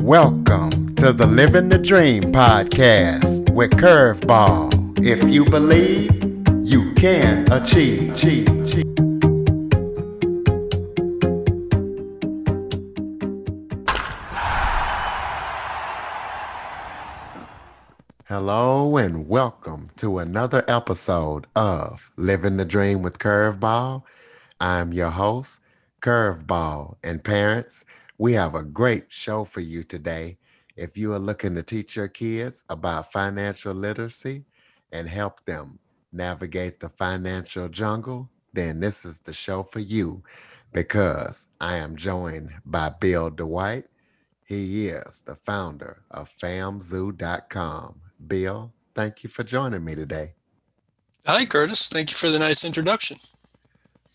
Welcome to the Living the Dream podcast with Curveball. If you believe, you can achieve. Hello and welcome to another episode of Living the Dream with Curveball. I'm your host, Curveball, and parents. We have a great show for you today. If you are looking to teach your kids about financial literacy and help them navigate the financial jungle, then this is the show for you because I am joined by Bill Dwight. He is the founder of famzoo.com. Bill, thank you for joining me today. Hi, Curtis. Thank you for the nice introduction.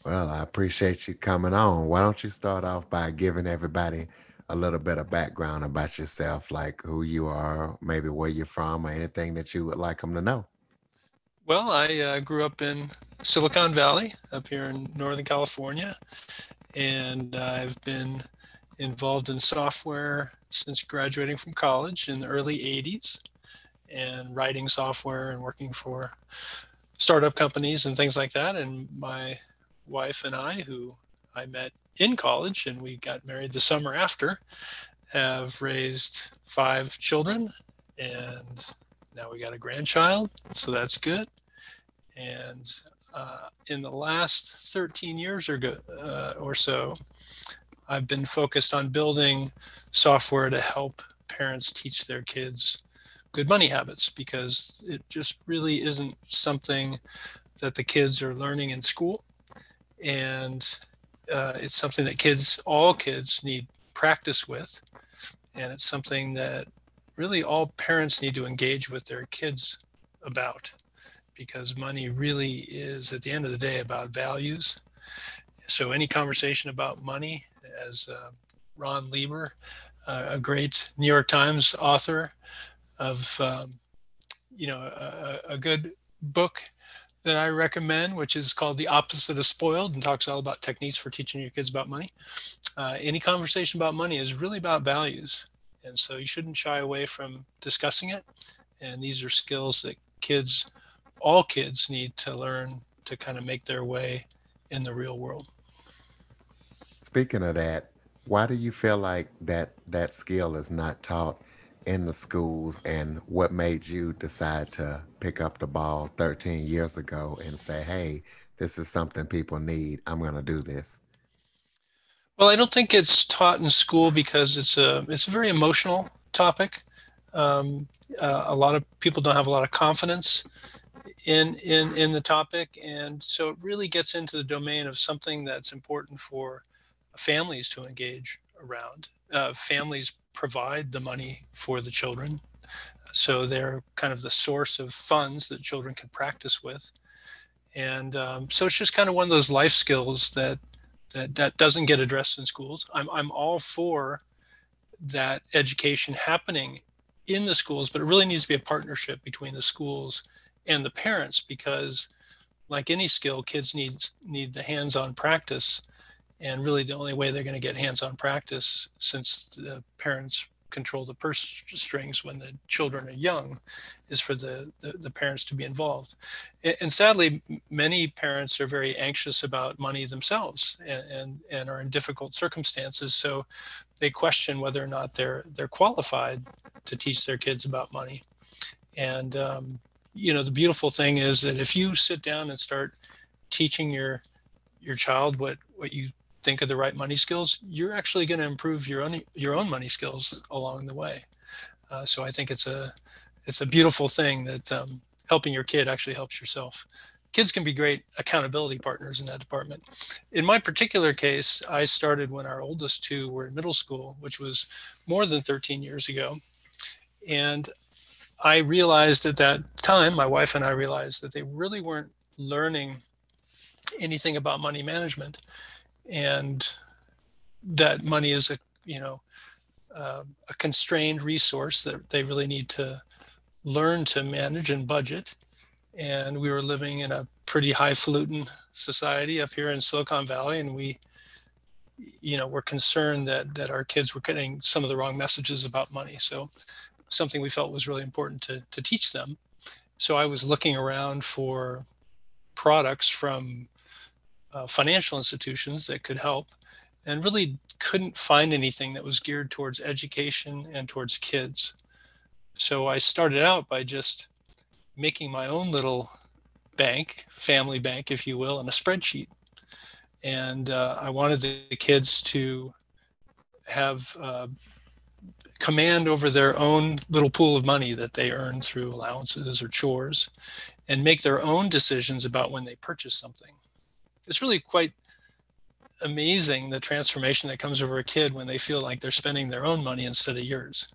Well, I appreciate you coming on. Why don't you start off by giving everybody a little bit of background about yourself, like who you are, maybe where you're from, or anything that you would like them to know? Well, I uh, grew up in Silicon Valley up here in Northern California, and I've been involved in software since graduating from college in the early 80s and writing software and working for startup companies and things like that. And my wife and I, who I met in college and we got married the summer after, have raised five children and now we got a grandchild, so that's good. And uh, in the last 13 years or, go, uh, or so, I've been focused on building software to help parents teach their kids good money habits because it just really isn't something that the kids are learning in school and uh, it's something that kids, all kids, need practice with, and it's something that really all parents need to engage with their kids about, because money really is, at the end of the day, about values. So any conversation about money, as uh, Ron Lieber, uh, a great New York Times author of, um, you know, a, a good book that I recommend, which is called The Opposite of Spoiled and talks all about techniques for teaching your kids about money. Uh, any conversation about money is really about values. And so you shouldn't shy away from discussing it. And these are skills that kids, all kids, need to learn to kind of make their way in the real world. Speaking of that, why do you feel like that that skill is not taught in the schools and what made you decide to pick up the ball 13 years ago and say, hey, this is something people need. I'm going to do this? Well, I don't think it's taught in school because it's a it's a very emotional topic. Um, uh, a lot of people don't have a lot of confidence in in in the topic, and so it really gets into the domain of something that's important for families to engage around. Uh, families provide the money for the children. So they're kind of the source of funds that children can practice with. And um, so it's just kind of one of those life skills that, that, that doesn't get addressed in schools. I'm, I'm all for that education happening in the schools, but it really needs to be a partnership between the schools and the parents because like any skill, kids need, need the hands-on practice and really, the only way they're going to get hands on practice, since the parents control the purse strings when the children are young, is for the, the, the parents to be involved. And, and, sadly, many parents are very anxious about money themselves and, and, and are in difficult circumstances. So they question whether or not they're, they're qualified to teach their kids about money. And, um, you know, the beautiful thing is that if you sit down and start teaching your your child what what you think of the right money skills, you're actually going to improve your own your own money skills along the way. Uh, so I think it's a it's a beautiful thing that um, helping your kid actually helps yourself. Kids can be great accountability partners in that department. In my particular case, I started when our oldest two were in middle school, which was more than 13 years ago. And I realized at that time, my wife and I realized that they really weren't learning anything about money management and that money is a you know uh, a constrained resource that they really need to learn to manage and budget and we were living in a pretty highfalutin society up here in silicon valley and we you know, were concerned that that our kids were getting some of the wrong messages about money. So something we felt was really important to to teach them. So I was looking around for products from uh, financial institutions that could help, and really couldn't find anything that was geared towards education and towards kids. So I started out by just making my own little bank, family bank, if you will, in a spreadsheet. And uh, I wanted the kids to have uh, command over their own little pool of money that they earn through allowances or chores and make their own decisions about when they purchase something. It's really quite amazing the transformation that comes over a kid when they feel like they're spending their own money instead of yours.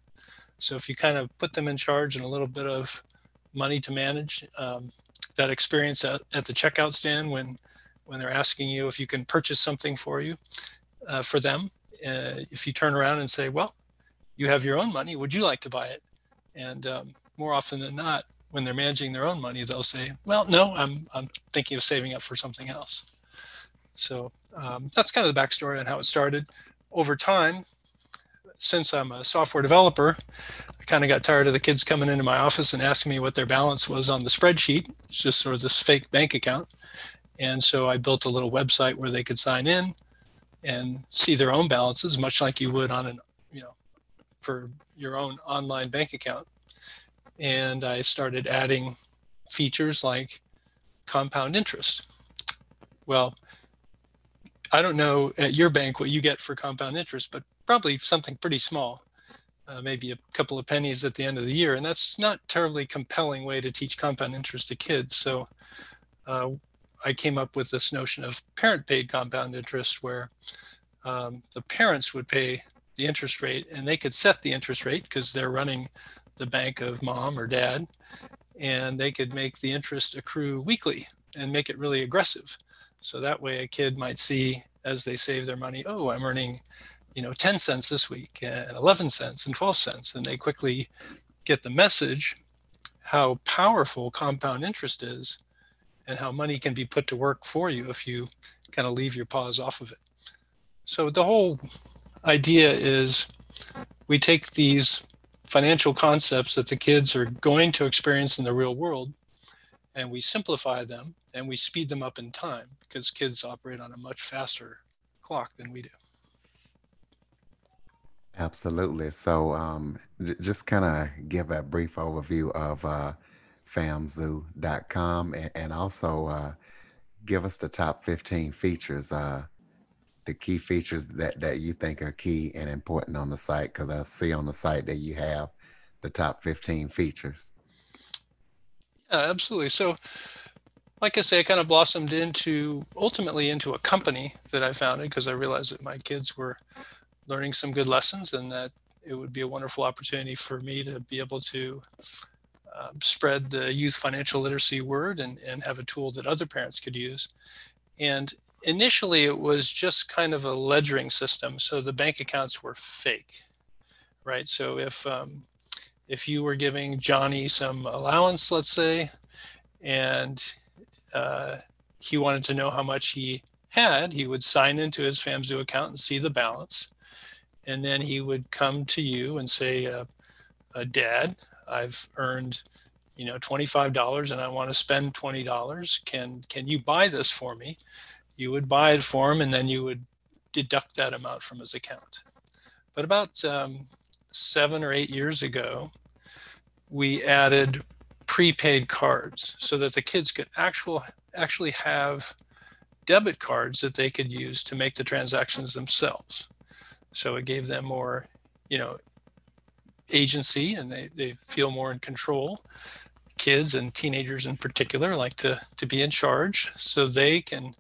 So if you kind of put them in charge and a little bit of money to manage, um, that experience at, at the checkout stand when when they're asking you if you can purchase something for you uh, for them, uh, if you turn around and say, well, you have your own money, would you like to buy it? And um, more often than not, when they're managing their own money, they'll say, well, no, I'm, I'm thinking of saving up for something else. So um, that's kind of the backstory on how it started. Over time, since I'm a software developer, I kind of got tired of the kids coming into my office and asking me what their balance was on the spreadsheet. It's just sort of this fake bank account. And so I built a little website where they could sign in and see their own balances, much like you would on an, you know, for your own online bank account. And I started adding features like compound interest. Well, I don't know at your bank what you get for compound interest, but probably something pretty small, uh, maybe a couple of pennies at the end of the year. And that's not terribly compelling way to teach compound interest to kids. So uh, I came up with this notion of parent paid compound interest where um, the parents would pay the interest rate and they could set the interest rate because they're running the bank of mom or dad and they could make the interest accrue weekly and make it really aggressive so that way a kid might see as they save their money, oh, I'm earning, you know, 10 cents this week and 11 cents and 12 cents. And they quickly get the message how powerful compound interest is and how money can be put to work for you if you kind of leave your paws off of it. So the whole idea is we take these financial concepts that the kids are going to experience in the real world and we simplify them and we speed them up in time because kids operate on a much faster clock than we do. Absolutely. So, um, j- just kind of give a brief overview of uh, famzoo.com and, and also uh, give us the top 15 features, uh, the key features that, that you think are key and important on the site, because I see on the site that you have the top 15 features. Yeah, absolutely. So, like I say, I kind of blossomed into ultimately into a company that I founded because I realized that my kids were learning some good lessons and that it would be a wonderful opportunity for me to be able to um, spread the youth financial literacy word and, and have a tool that other parents could use. And initially, it was just kind of a ledgering system. So the bank accounts were fake, right? So if um, if you were giving Johnny some allowance, let's say, and uh, he wanted to know how much he had, he would sign into his FAMZoo account and see the balance. And then he would come to you and say, uh, uh, Dad, I've earned, you know, $25 and I want to spend $20. Can, can you buy this for me? You would buy it for him and then you would deduct that amount from his account. But about um, seven or eight years ago, we added prepaid cards so that the kids could actual actually have debit cards that they could use to make the transactions themselves. So it gave them more, you know, agency and they, they feel more in control. Kids and teenagers in particular like to, to be in charge so they can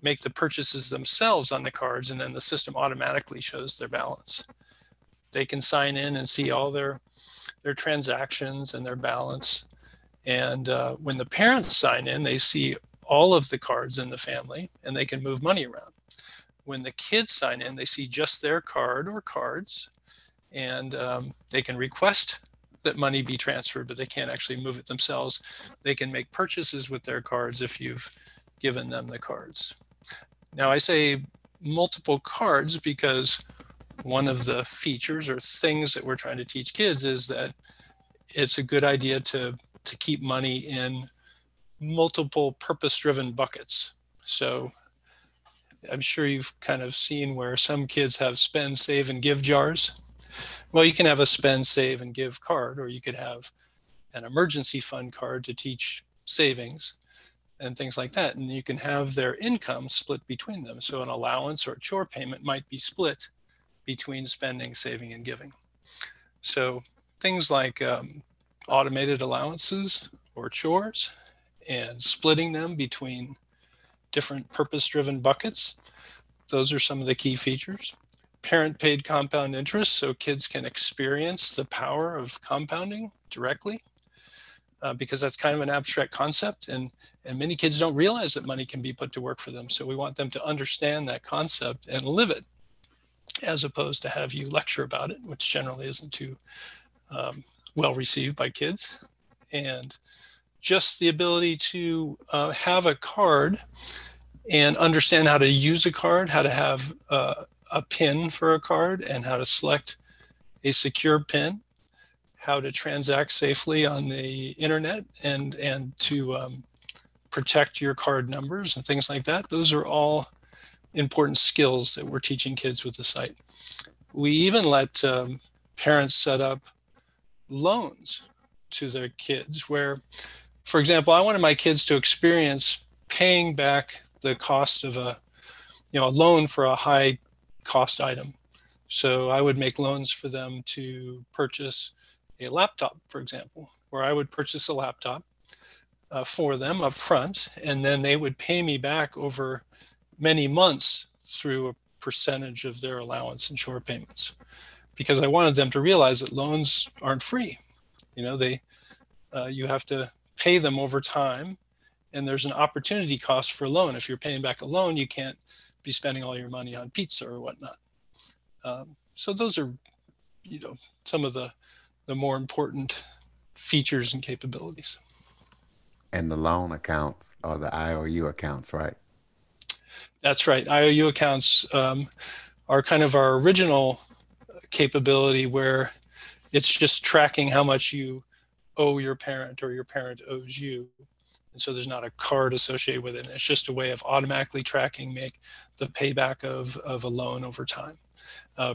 make the purchases themselves on the cards and then the system automatically shows their balance they can sign in and see all their their transactions and their balance. And uh, when the parents sign in, they see all of the cards in the family and they can move money around. When the kids sign in, they see just their card or cards and um, they can request that money be transferred, but they can't actually move it themselves. They can make purchases with their cards if you've given them the cards. Now, I say multiple cards because one of the features or things that we're trying to teach kids is that it's a good idea to to keep money in multiple purpose driven buckets. So i'm sure you've kind of seen where some kids have spend save and give jars. Well you can have a spend save and give card or you could have an emergency fund card to teach savings and things like that. And you can have their income split between them. So an allowance or a chore payment might be split between spending, saving, and giving. So things like um, automated allowances or chores and splitting them between different purpose-driven buckets. Those are some of the key features. Parent paid compound interest, so kids can experience the power of compounding directly. Uh, because that's kind of an abstract concept and and many kids don't realize that money can be put to work for them so we want them to understand that concept and live it as opposed to have you lecture about it, which generally isn't too um, well received by kids. And just the ability to uh, have a card and understand how to use a card, how to have uh, a pin for a card, and how to select a secure pin, how to transact safely on the internet, and and to um, protect your card numbers and things like that. Those are all important skills that we're teaching kids with the site. We even let um, parents set up loans to their kids where, for example, I wanted my kids to experience paying back the cost of a, you know, a loan for a high cost item. So I would make loans for them to purchase a laptop, for example, where I would purchase a laptop uh, for them up front, and then they would pay me back over many months through a percentage of their allowance and chore payments because I wanted them to realize that loans aren't free. You know, they uh, you have to pay them over time, and there's an opportunity cost for a loan. If you're paying back a loan, you can't be spending all your money on pizza or whatnot. Um, so those are, you know, some of the the more important features and capabilities. And the loan accounts are the IOU accounts, right? That's right. IOU accounts um, are kind of our original capability where it's just tracking how much you owe your parent or your parent owes you. And so there's not a card associated with it. It's just a way of automatically tracking, make the payback of, of a loan over time.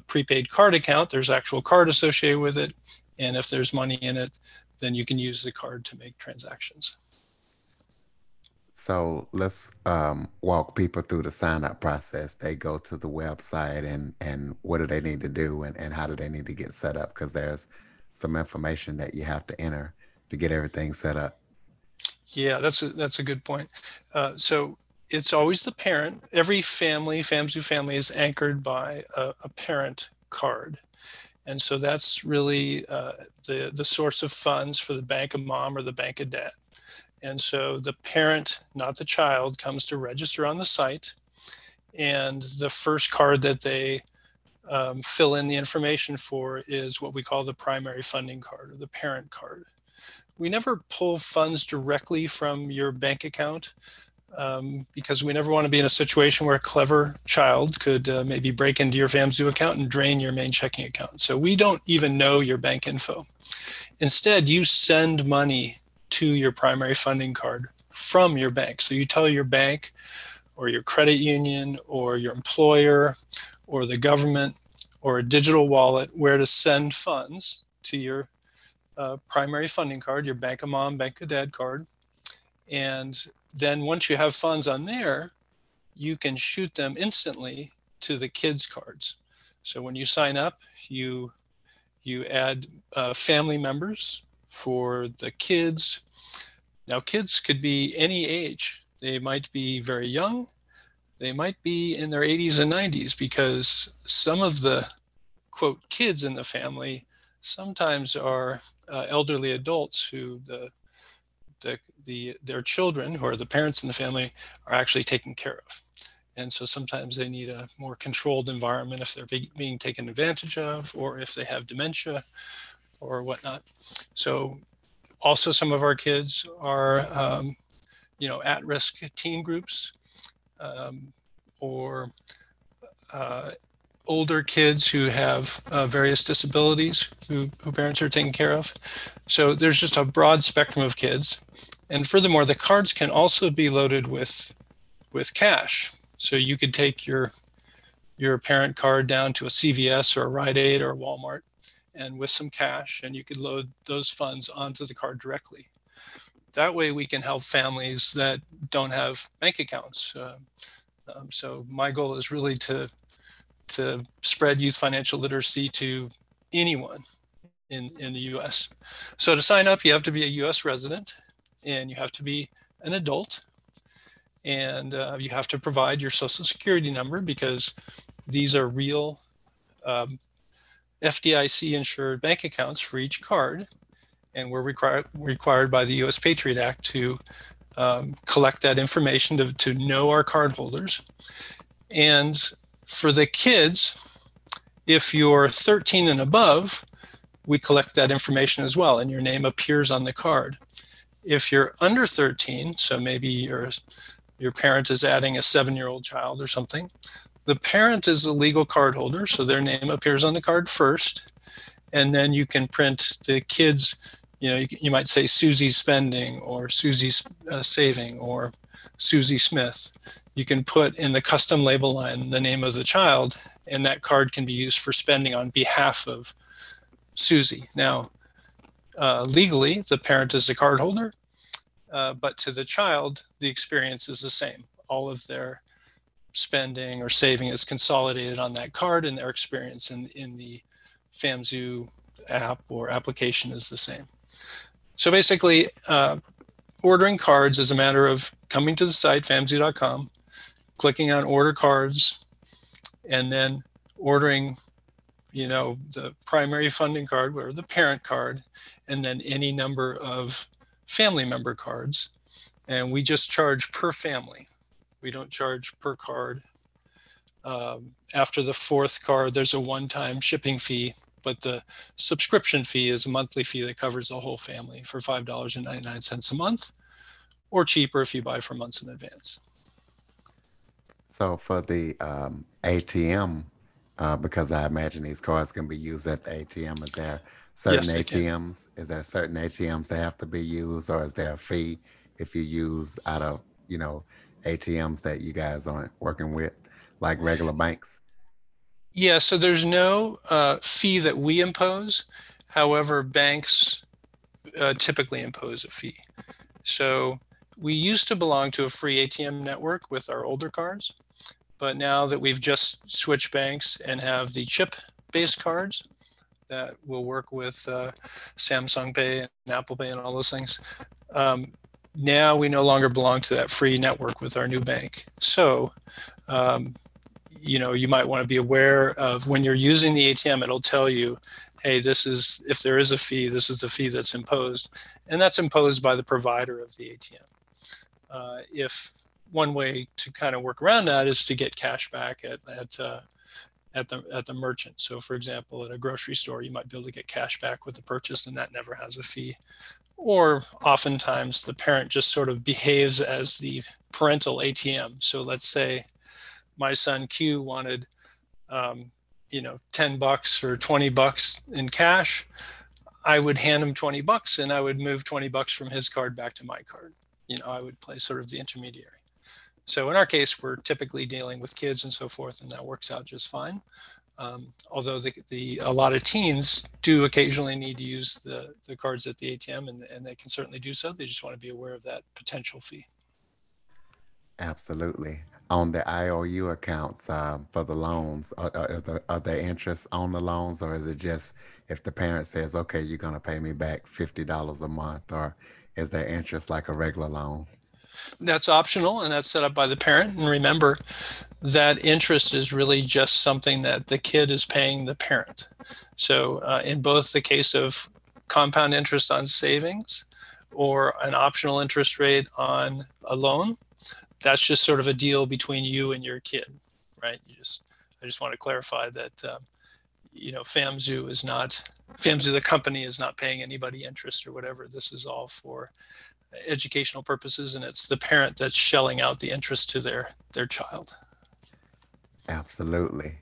Prepaid card account, there's actual card associated with it. And if there's money in it, then you can use the card to make transactions. So let's um, walk people through the sign up process. They go to the website and and what do they need to do and, and how do they need to get set up? Because there's some information that you have to enter to get everything set up. Yeah, that's a, that's a good point. Uh, so it's always the parent. Every family, FAMZoo family, is anchored by a, a parent card, and so that's really uh, the the source of funds for the bank of mom or the bank of dad. And so the parent, not the child, comes to register on the site. And the first card that they um, fill in the information for is what we call the primary funding card or the parent card. We never pull funds directly from your bank account um, because we never want to be in a situation where a clever child could uh, maybe break into your FAMZoo account and drain your main checking account. So we don't even know your bank info. Instead, you send money to your primary funding card from your bank. So you tell your bank or your credit union or your employer or the government or a digital wallet where to send funds to your uh, primary funding card, your Bank of Mom, Bank of Dad card. And then once you have funds on there, you can shoot them instantly to the kids cards. So when you sign up, you you add uh, family members for the kids. Now, kids could be any age. They might be very young. They might be in their 80s and 90s because some of the quote kids in the family sometimes are uh, elderly adults who the, the, the, their children, who are the parents in the family, are actually taken care of. And so sometimes they need a more controlled environment if they're be, being taken advantage of or if they have dementia or whatnot. So also some of our kids are, um, you know, at-risk teen groups um, or uh, older kids who have uh, various disabilities who, who parents are taking care of. So there's just a broad spectrum of kids. And furthermore, the cards can also be loaded with with cash. So you could take your your parent card down to a CVS or a Rite Aid or Walmart and with some cash and you could load those funds onto the card directly. That way we can help families that don't have bank accounts. Uh, um, so my goal is really to to spread youth financial literacy to anyone in, in the US. So to sign up, you have to be a US resident and you have to be an adult and uh, you have to provide your social security number because these are real um, FDIC insured bank accounts for each card. And we're required, required by the US Patriot Act to um, collect that information to, to know our cardholders. And for the kids, if you're 13 and above, we collect that information as well, and your name appears on the card. If you're under 13, so maybe your your parent is adding a seven-year-old child or something, the parent is a legal card holder, so their name appears on the card first, and then you can print the kids. You know, you, you might say Susie spending or Susie's uh, saving or Susie Smith you can put in the custom label line the name of the child, and that card can be used for spending on behalf of Susie. Now, uh, legally, the parent is the card holder, uh, but to the child, the experience is the same. All of their spending or saving is consolidated on that card, and their experience in, in the FAMZoo app or application is the same. So basically, uh, ordering cards is a matter of coming to the site, famzoo.com, clicking on order cards, and then ordering, you know, the primary funding card or the parent card, and then any number of family member cards. And we just charge per family. We don't charge per card. Um, after the fourth card, there's a one-time shipping fee, but the subscription fee is a monthly fee that covers the whole family for $5.99 a month, or cheaper if you buy for months in advance. So for the um, ATM, uh, because I imagine these cards can be used at the ATM, is there certain Yes, ATMs? Is there certain ATMs that have to be used, or is there a fee if you use out of you know ATMs that you guys aren't working with, like regular banks? Yeah, so there's no uh, fee that we impose. However, banks uh, typically impose a fee. So we used to belong to a free ATM network with our older cards, but now that we've just switched banks and have the chip-based cards that will work with uh, Samsung Pay and Apple Pay and all those things, um, now we no longer belong to that free network with our new bank. So, um, you know, you might want to be aware of when you're using the ATM, it'll tell you, hey, this is, if there is a fee, this is the fee that's imposed. And that's imposed by the provider of the ATM. Uh, if one way to kind of work around that is to get cash back at, at, uh, at the at the merchant. So for example, at a grocery store, you might be able to get cash back with the purchase and that never has a fee. Or oftentimes the parent just sort of behaves as the parental ATM. So let's say my son Q wanted, um, you know, 10 bucks or 20 bucks in cash. I would hand him 20 bucks and I would move 20 bucks from his card back to my card. You know, I would play sort of the intermediary. So in our case, we're typically dealing with kids and so forth, and that works out just fine. Um, although the, the a lot of teens do occasionally need to use the, the cards at the ATM, and, and they can certainly do so. They just want to be aware of that potential fee. Absolutely. On the IOU accounts uh, for the loans, are, are, there, are there interest on the loans, or is it just if the parent says, "Okay, you're going to pay me back fifty dollars a month," or is there interest like a regular loan? That's optional and that's set up by the parent. And remember, that interest is really just something that the kid is paying the parent. So, uh, in both the case of compound interest on savings or an optional interest rate on a loan, that's just sort of a deal between you and your kid, right? You just, I just want to clarify that, um, you know, FAMZoo is not, FAMZoo, the company, is not paying anybody interest or whatever. This is all for educational purposes and it's the parent that's shelling out the interest to their their child Absolutely.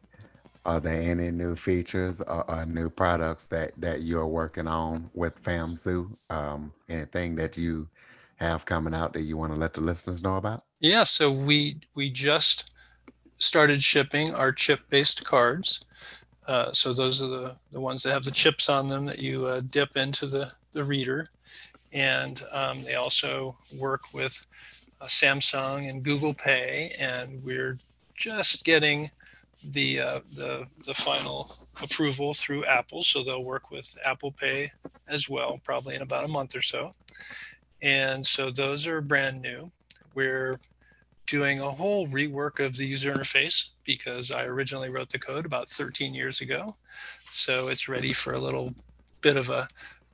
Are there any new features or, or new products that, that you're working on with FamZoo? Um, anything that you have coming out that you want to let the listeners know about? Yeah, so we we just started shipping our chip-based cards. Uh, so those are the, the ones that have the chips on them that you uh, dip into the, the reader. And um, they also work with uh, Samsung and Google Pay. And we're just getting the, uh, the, the final approval through Apple. So they'll work with Apple Pay as well, probably in about a month or so. And so those are brand new. We're doing a whole rework of the user interface because I originally wrote the code about 13 years ago. So it's ready for a little bit of a,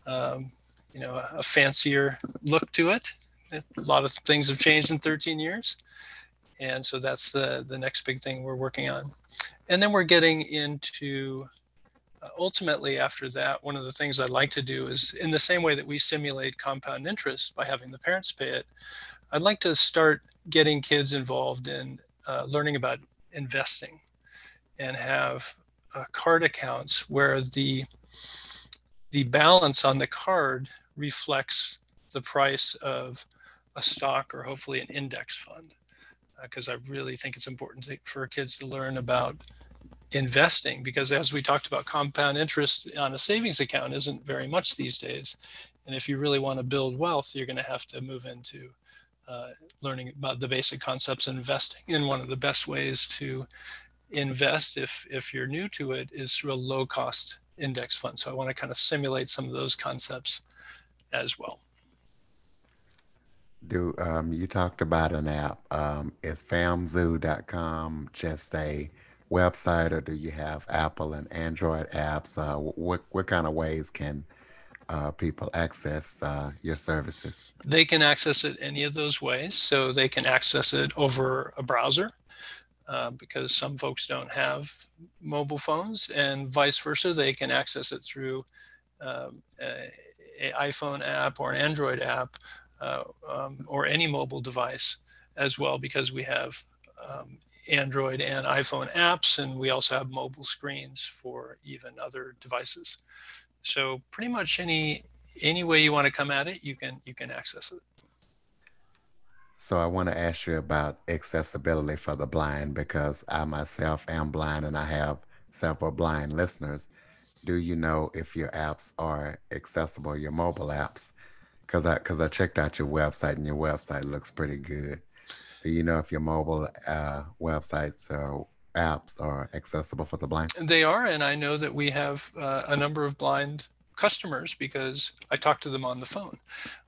um, you know, a, fancier look to it. A lot of things have changed in 13 years. And so that's the, the next big thing we're working on. And then we're getting into uh, ultimately after that, one of the things I'd like to do is in the same way that we simulate compound interest by having the parents pay it, I'd like to start getting kids involved in uh, learning about investing and have uh, card accounts where the the balance on the card reflects the price of a stock or hopefully an index fund because uh, I really think it's important to, for kids to learn about investing because as we talked about compound interest on a savings account isn't very much these days and if you really want to build wealth you're going to have to move into uh, learning about the basic concepts of investing. And one of the best ways to invest, if if you're new to it, is through a low cost index fund. So I want to kind of simulate some of those concepts as well. Do um, you talked about an app? Um, is famzoo.com just a website, or do you have Apple and Android apps? Uh, what what kind of ways can uh, people access uh, your services? They can access it any of those ways. So they can access it over a browser uh, because some folks don't have mobile phones, and vice versa. They can access it through um, an iPhone app or an Android app uh, um, or any mobile device as well because we have um, Android and iPhone apps, and we also have mobile screens for even other devices. So pretty much any any way you want to come at it, you can you can access it. So I want to ask you about accessibility for the blind because I myself am blind and I have several blind listeners. Do you know if your apps are accessible, your mobile apps? Because I because I checked out your website and your website looks pretty good. Do you know if your mobile uh, websites are apps are accessible for the blind? They are, and I know that we have uh, a number of blind customers because I talk to them on the phone.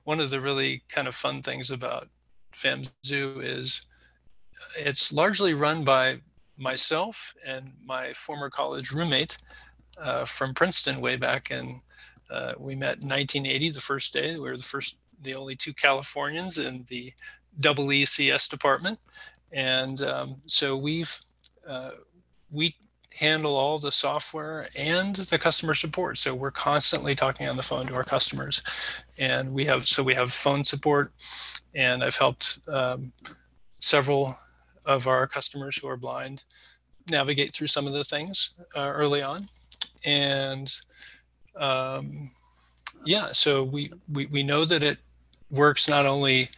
One of the really kind of fun things about FamZoo is it's largely run by myself and my former college roommate uh, from Princeton way back and uh, we met in 1980 the first day. We were the first the only two Californians in the double ECS department. And um, so we've uh, we handle all the software and the customer support. So we're constantly talking on the phone to our customers, and we have so we have phone support, and I've helped um, several of our customers who are blind navigate through some of the things uh, early on, and um, yeah, so we, we we know that it works not only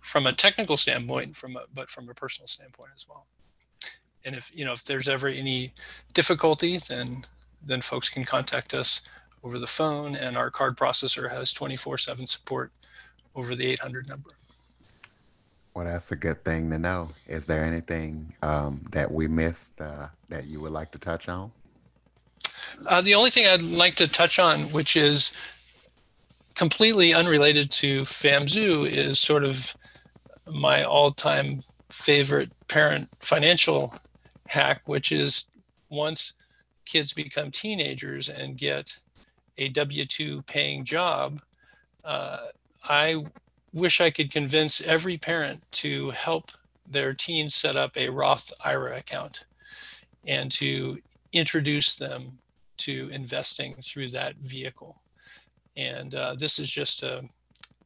from a technical standpoint, from a, but from a personal standpoint as well and if you know if there's ever any difficulty, then then folks can contact us over the phone, and our card processor has 24/7 support over the 800 number. Well, that's a good thing to know. Is there anything um, that we missed uh, that you would like to touch on? Uh, the only thing I'd like to touch on, which is completely unrelated to FamZoo, is sort of my all-time favorite parent financial hack, which is once kids become teenagers and get a W 2 paying job, uh, I wish I could convince every parent to help their teens set up a Roth IRA account and to introduce them to investing through that vehicle. And uh, this is just a,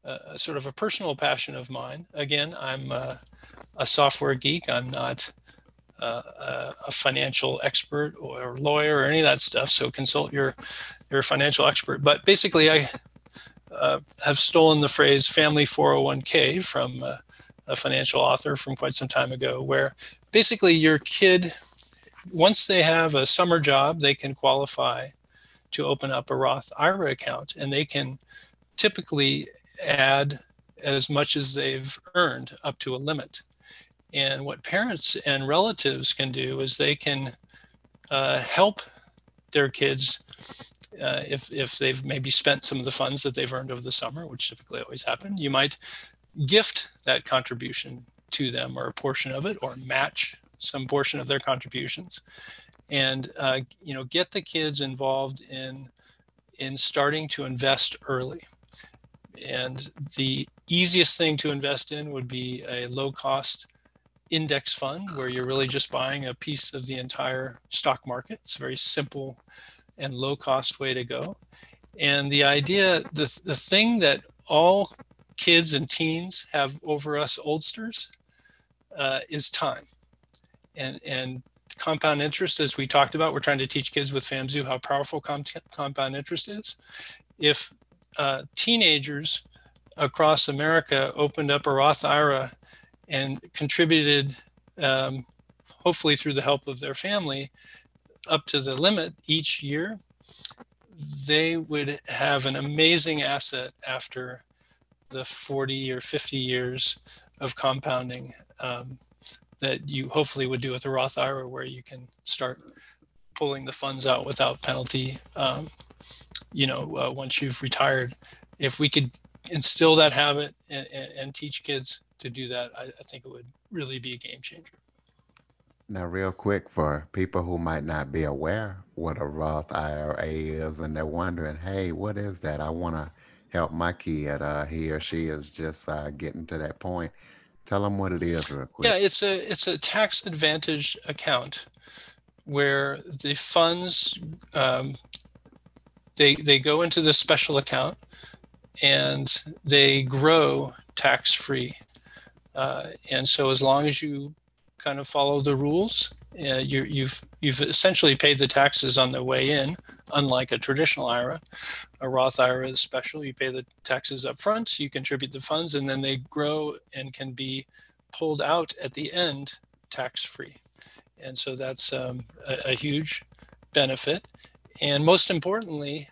a, sort of a personal passion of mine. Again, I'm a, a software geek. I'm not uh, a financial expert or lawyer or any of that stuff. So consult your your financial expert. But basically, I uh, have stolen the phrase "family 401k" from uh, a financial author from quite some time ago, where basically your kid, once they have a summer job, they can qualify to open up a Roth IRA account, and they can typically add as much as they've earned up to a limit. And what parents and relatives can do is they can uh, help their kids uh, if, if they've maybe spent some of the funds that they've earned over the summer, which typically always happen. You might gift that contribution to them or a portion of it or match some portion of their contributions and uh, you know get the kids involved in in starting to invest early and the easiest thing to invest in would be a low cost index fund where you're really just buying a piece of the entire stock market. It's a very simple and low cost way to go. And the idea, the, the thing that all kids and teens have over us oldsters uh, is time. And, and compound interest, as we talked about, we're trying to teach kids with FAMZoo how powerful com- compound interest is. If uh, teenagers across America opened up a Roth IRA and contributed, um, hopefully through the help of their family, up to the limit each year, they would have an amazing asset after the 40 or 50 years of compounding um, that you hopefully would do with a Roth IRA, where you can start pulling the funds out without penalty. Um, you know, uh, once you've retired, if we could instill that habit and, and, and teach kids to do that, I, I think it would really be a game changer. Now, real quick, for people who might not be aware what a Roth IRA is, and they're wondering, hey, what is that? I want to help my kid. Uh, he or she is just uh, getting to that point. Tell them what it is, real quick. Yeah, it's a it's a tax advantage account where the funds um, they they go into this special account and they grow tax free. Uh, and so as long as you kind of follow the rules, uh, you, you've you've essentially paid the taxes on the way in, unlike a traditional IRA. A Roth IRA is special. You pay the taxes up front, you contribute the funds, and then they grow and can be pulled out at the end tax free. And so that's um, a, a huge benefit. And most importantly,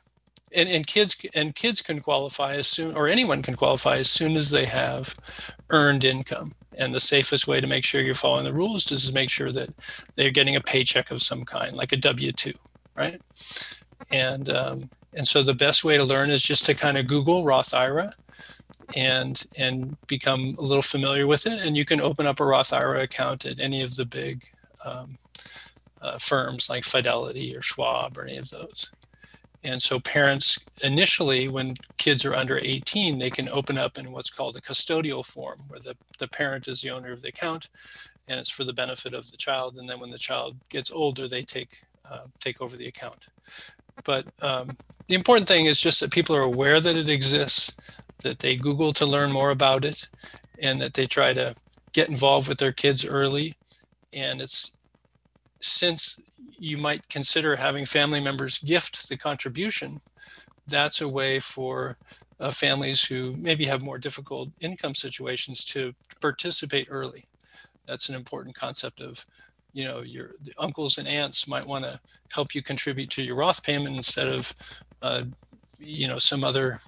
and, and kids and kids can qualify as soon or anyone can qualify as soon as they have earned income. And the safest way to make sure you're following the rules is to make sure that they're getting a paycheck of some kind like a w2 right? And um, and so the best way to learn is just to kind of google roth ira and and become a little familiar with it. And you can open up a roth ira account at any of the big um, uh, firms like fidelity or schwab or any of those and so parents initially, when kids are under 18, they can open up in what's called a custodial form where the, the parent is the owner of the account and it's for the benefit of the child. And then when the child gets older, they take, uh, take over the account. But um, the important thing is just that people are aware that it exists, that they Google to learn more about it, and that they try to get involved with their kids early. And it's since you might consider having family members gift the contribution. That's a way for uh, families who maybe have more difficult income situations to participate early. That's an important concept of, you know, your uncles and aunts might want to help you contribute to your Roth payment instead of, uh, you know, some other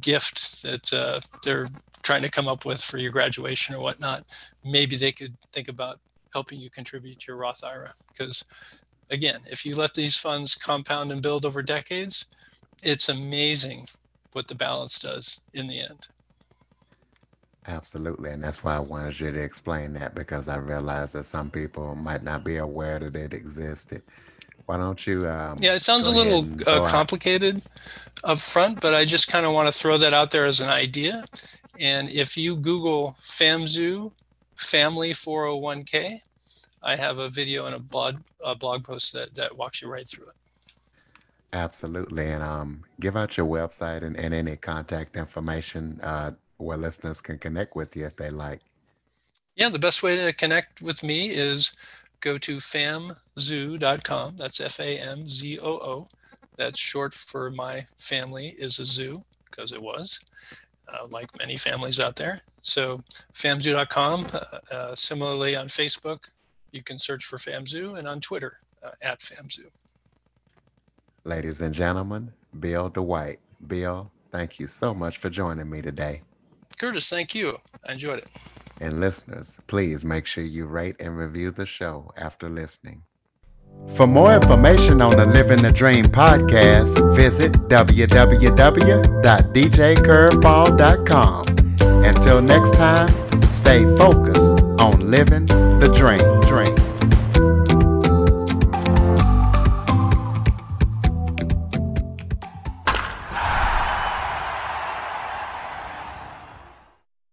gift that uh, they're trying to come up with for your graduation or whatnot. Maybe they could think about helping you contribute to your Roth IRA. Because again, if you let these funds compound and build over decades, it's amazing what the balance does in the end. Absolutely. And that's why I wanted you to explain that because I realized that some people might not be aware that it existed. Why don't you? Um, yeah, it sounds a little uh, complicated up front, but I just kind of want to throw that out there as an idea. And if you Google FAMZoo family 401k, I have a video and a blog a blog post that that walks you right through it. Absolutely, and um, give out your website and, and any contact information uh, where listeners can connect with you if they like. Yeah, the best way to connect with me is go to famzoo.com. That's F A M Z O O. That's short for my family is a zoo because it was, uh, like many families out there. So famzoo.com. Uh, uh, similarly on Facebook, you can search for FamZoo and on Twitter uh, at FamZoo. Ladies and gentlemen, Bill Dwight. Bill, thank you so much for joining me today. Curtis, thank you. I enjoyed it. And listeners, please make sure you rate and review the show after listening. For more information on the Living the Dream podcast, visit www.djcurveball.com. Until next time, stay focused on living the dream.